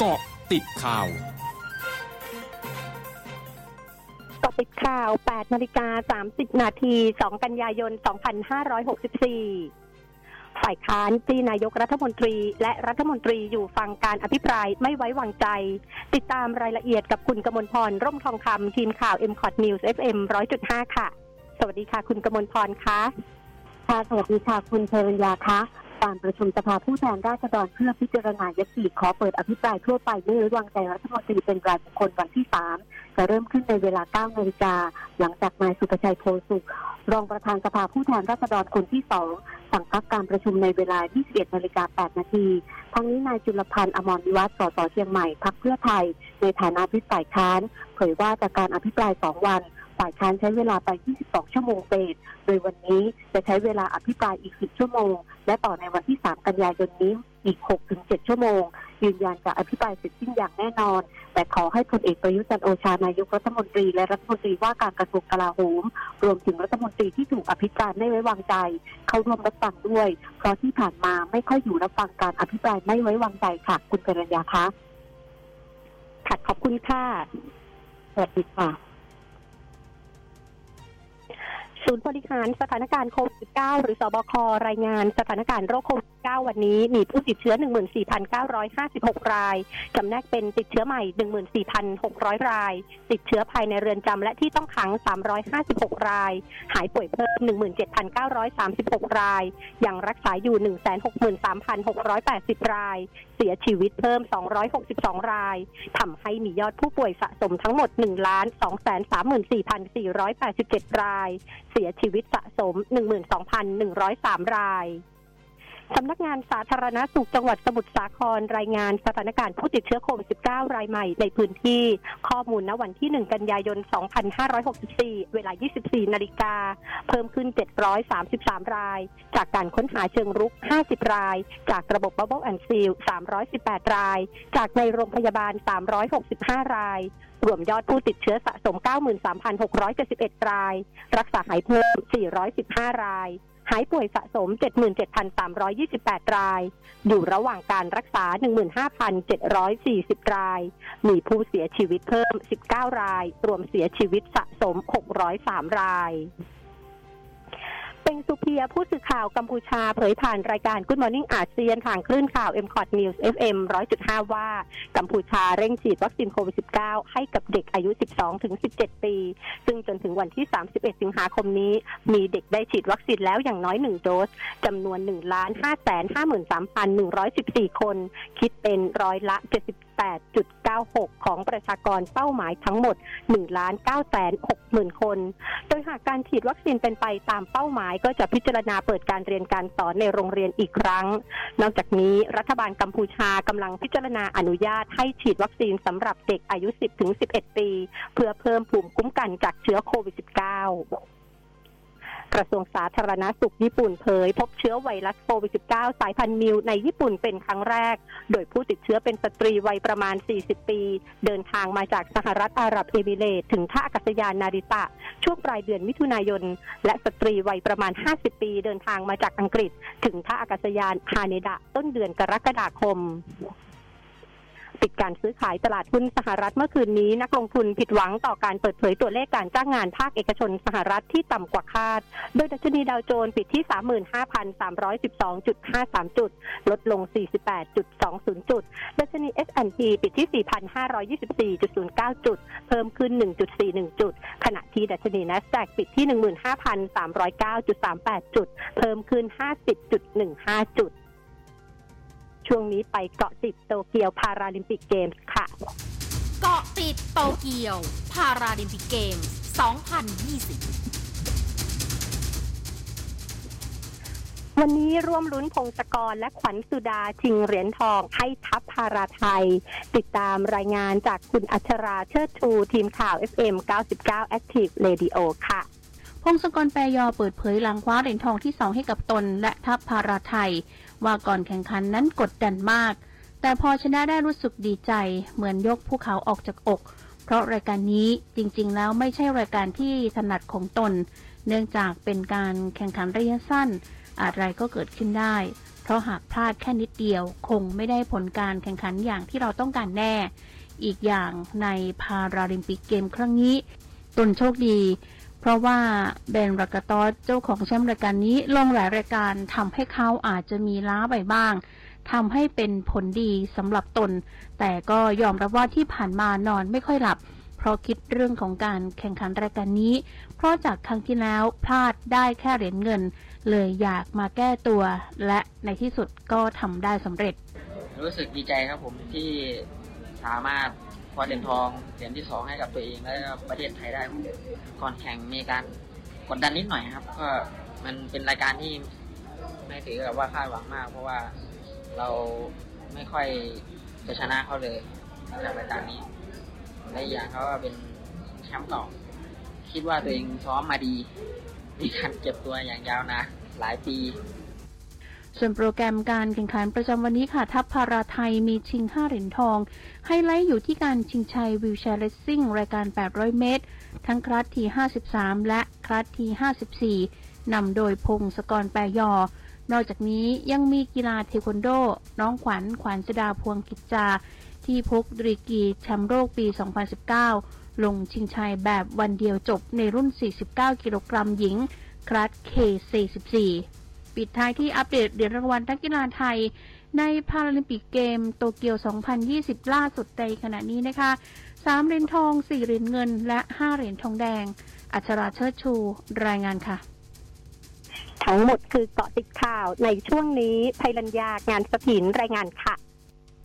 เกาะติดข่าวกาะติดข่าว 8นาฬิกา30 นาที 2 กันยายน 2564ฝ่ายค้านที่นายกรัฐมนตรี และรัฐมนตรีอยู่ฟังการอภิปรายไม่ไว้วางใจ ติดตามรายละเอียดกับคุณกมลพร ร่มทองคำทีมข่าว m c o t News FM 100.5 ค่ะ สวัสดีค่ะ คุณกมลพรคะค่ะสวัสดีค่ะ คุณเชริญญาคะ การประชุมสภาผู้แทนราษฎรเพื่อพิจารณายติขอเปิดอภิปรายทั่วไปไม่ไว้วางใจรัฐมนตรีเป็นรายบุคคลวันที่ 3 จะเริ่มขึ้นในเวลา 9 นาฬิกา หลังจากนายสุประชัยโพสุข รองประธานสภาผู้แทนราษฎรคนที่สองสั่งพักการประชุมในเวลา 21 นาฬิกา 8 นาทีทั้งนี้นายจุลพันธ์อมรวิวัฒน์สสเชียงใหม่พักเพื่อไทย ในฐานะพิพายค้าน เผยว่าจากการอภิปราย 2 วัน ฝ่ายค้านใช้เวลาไป 22 ชั่วโมงเศษ โดยวันนี้จะใช้เวลาอภิปรายอีก 10 ชั่วโมง และต่อในวันที่ 3 กันยายนนี้อีก 6-7 ชั่วโมง ยืนยันจะอภิปรายเสร็จสิ้นอย่างแน่นอน แต่ขอให้พลเอกประยุจันโอชานายกรัฐมนตรี และรัฐมนตรีว่าการกระทรวงกลาโหม รวมถึงรัฐมนตรีที่ถูกอภิปรายไม่ไว้วางใจ เข้าร่วมรับฟังด้วย เพราะที่ผ่านมาไม่ค่อยอยู่รับฟังการอภิปรายไม่ไว้วางใจค่ะ คุณเปรัญญาคะค่ะขอบคุณค่ะสวัสดีค่ะ ศูนย์บริหารสถานการณ์โควิด -19 หรือสบค รายงานสถานการณ์โรคโควิด -19 วันนี้มีผู้ติดเชื้อ 14,956 ราย จำแนกเป็นติดเชื้อใหม่ 14,600 ราย ติดเชื้อภายในเรือนจำและที่ต้องขัง 356 ราย หายป่วยเพิ่ม 17,936 ราย ยังรักษาอยู่ 163,680 ราย เสียชีวิตเพิ่ม 262 ราย ทำให้มียอดผู้ป่วยสะสมทั้งหมด 1 234,487 รายเสียชีวิตสะสม 12,103 ราย สำนักงานสาธารณาสุขจังหวัดสมุทรสาครรายงานสถานการณ์ผู้ติดเชื้อโควิด -19 รายใหม่ในพื้นที่ข้อมูลณวันที่ 1 กันยายน 2564 เวลา 24 นาฬิกา เพิ่มขึ้น 733 ราย จากการค้นหาเชิงรุก 50 ราย จากระบบ Bubble and Seal 318 ราย จากในโรงพยาบาล 365 ราย รวมยอดผู้ติดเชื้อสะสม 93,671 ราย รักษาหายเพิ่ม 415 ราย หายป่วยสะสม 77,328 ราย อยู่ระหว่างการรักษา 15,740 ราย มีผู้เสียชีวิตเพิ่ม 19 ราย รวมเสียชีวิตสะสม 603 ราย เปงสุเพียผู้สื่อข่าวกัมพูชาเผยผ่านรายการ Good Morning อาเซียนทางคลื่นข่าว m c o t News FM 100.5 ว่า กัมพูชาเร่งฉีดวัคซีนโควิด -19 ให้กับเด็กอายุ 12ถึง17 ปี ซึ่งจนถึงวันที่ 31 สิงหาคมนี้ มีเด็กได้ฉีดวัคซีนแล้วอย่างน้อย 1 โดสจำนวน 1 5 5 3 1 1 4 คน คิดเป็นร้อยละ 8.96 ของประชากรเป้าหมายทั้งหมด 1 ล้าน9แสน6หมื่นคน โดยหากการฉีดวัคซีนเป็นไปตามเป้าหมายก็จะพิจารณาเปิดการเรียนการสอนในโรงเรียนอีกครั้ง นอกจากนี้รัฐบาลกัมพูชากำลังพิจารณาอนุญาตให้ฉีดวัคซีนสำหรับเด็กอายุ 10-11 ปี เพื่อเพิ่มภูมิคุ้มกันจากเชื้อโควิด -19 กระทรวงสาธารณาสุขญี่ปุ่นเผย พบเชื้อไวรัสโควิด -19 สายพันธุ์มิวในญี่ปุ่นเป็นครั้งแรก โดยผู้ติดเชื้อเป็นสตรีวัยประมาณ 40 ปี เดินทางมาจากสหรัฐอาหรับเอมิเรตถึงท่าอากาศยานนาริตะ ช่วงปลายเดือนมิถุนายน และสตรีวัยประมาณ 50 ปีเดินทางมาจากอังกฤษ ถึงท่าอากาศยานฮาเนดะต้นเดือนกรกฎาคม ปิดการซื้อขายตลาดหุ้นสหรัฐเมื่อคืนนี้ นักลงทุนผิดหวังต่อการเปิดเผยตัวเลขการจ้างงานภาคเอกชนสหรัฐที่ต่ำกว่าคาด โดยดัชนีดาวโจนส์ปิดที่ 35,312.53 จุด ลดลง 48.20 จุด ดัชนี S&P ปิดที่ 4,524.09 จุด เพิ่มขึ้น 1.41 จุด ขณะที่ดัชนี NASDAQ ปิดที่ 15,309.38 จุด เพิ่มขึ้น 50.15 จุด ช่วงนี้ไปเกาะติดโตเกียวพาราลิมปิกเกมส์ค่ะ เกาะติดโตเกียวพาราลิมปิกเกมส์2020วันนี้ร่วมลุ้นพงศกรและขวัญสุดาชิงเหรียญทองให้ทัพพาราไทย ติดตามรายงานจากคุณอัชราเชิดชูทีมข่าว FM 99 Active Radio ค่ะ พงศกรแปรยอเปิดเผยหลังคว้าเหรียญทองที่สองให้กับตนและทัพพาราไทย ว่าก่อนแข่งขันนั้นกดดันมาก แต่พอชนะได้รู้สึกดีใจ เหมือนยกภูเขาออกจากอก เพราะรายการนี้จริงๆ แล้วไม่ใช่รายการที่ถนัดของตน เนื่องจากเป็นการแข่งขันระยะสั้น อะไรก็เกิดขึ้นได้ เพเพราะหากพลาดแค่นิดเดียว คงไม่ได้ผลการแข่งขันอย่างที่เราต้องการแน่ อีกอย่างในพาราลิมปิกเกมครั้งนี้ ตนโชคดี เพราะว่าเบนรากาตอสเจ้าของแชมป์รายการนี้ลงหลายรายการทำให้เขาอาจจะมีล้าไปบ้างทำให้เป็นผลดีสำหรับตน แต่ก็ยอมรับว่าที่ผ่านมานอนไม่ค่อยหลับ เพราะคิดเรื่องของการแข่งขันรายการนี้ เพราะจากครั้งที่แล้วพลาดได้แค่เหรียญเงิน เลยอยากมาแก้ตัว และในที่สุดก็ทำได้สำเร็จ รู้สึกดีใจครับผมที่สามารถ คว้าเหรียญทองเหรียญที่สองให้กับตัวเองและประเทศไทยได้ก่อนแข่งมีการกดดันนิดหน่อยครับ ก็มันเป็นรายการที่ไม่ถือกับว่าคาดหวังมาก เพราะว่าเราไม่ค่อยจะชนะเขาเลยจากรายการนี้และอย่างเขาก็เป็นแชมป์เก่าคิดว่าตัวเองซ้อมมาดี มีการเจ็บตัวอย่างยาวนานหลายปี ส่วนโปรแกรมการแข่งขันประจำวันนี้ค่ะ ทัพพาราไทยมีชิง 5 เหรียญทอง ไฮไลท์อยู่ที่การชิงชัยวิวแชร์เลสซิ่งรายการ 800 เมตร ทั้งคลัสที 53 และคลัสที 54 นำโดยพงศกรแปรยอ นอกจากนี้ยังมีกีฬาเทควันโด น้องขวัญขวัญสดาพวงกิจจา ที่พกดีกรีแชมป์โลกปี 2019 ลงชิงชัยแบบวันเดียวจบในรุ่น 49 กิโลกรัมหญิง class K44 ปิดท้ายที่อัปเดตเหรียญรางวัลนักกีฬาไทย ในพาราลิมปิกเกมโตเกียว 2020 ล่าสุดในขณะนี้นะคะ 3 เหรียญทอง 4 เหรียญเงิน และ 5 เหรียญทองแดง อัชราเชิดชู รายงานค่ะ ทั้งหมดคือเกาะติดข่าวในช่วงนี้ไทยรัญญางานสถินรายงานค่ะ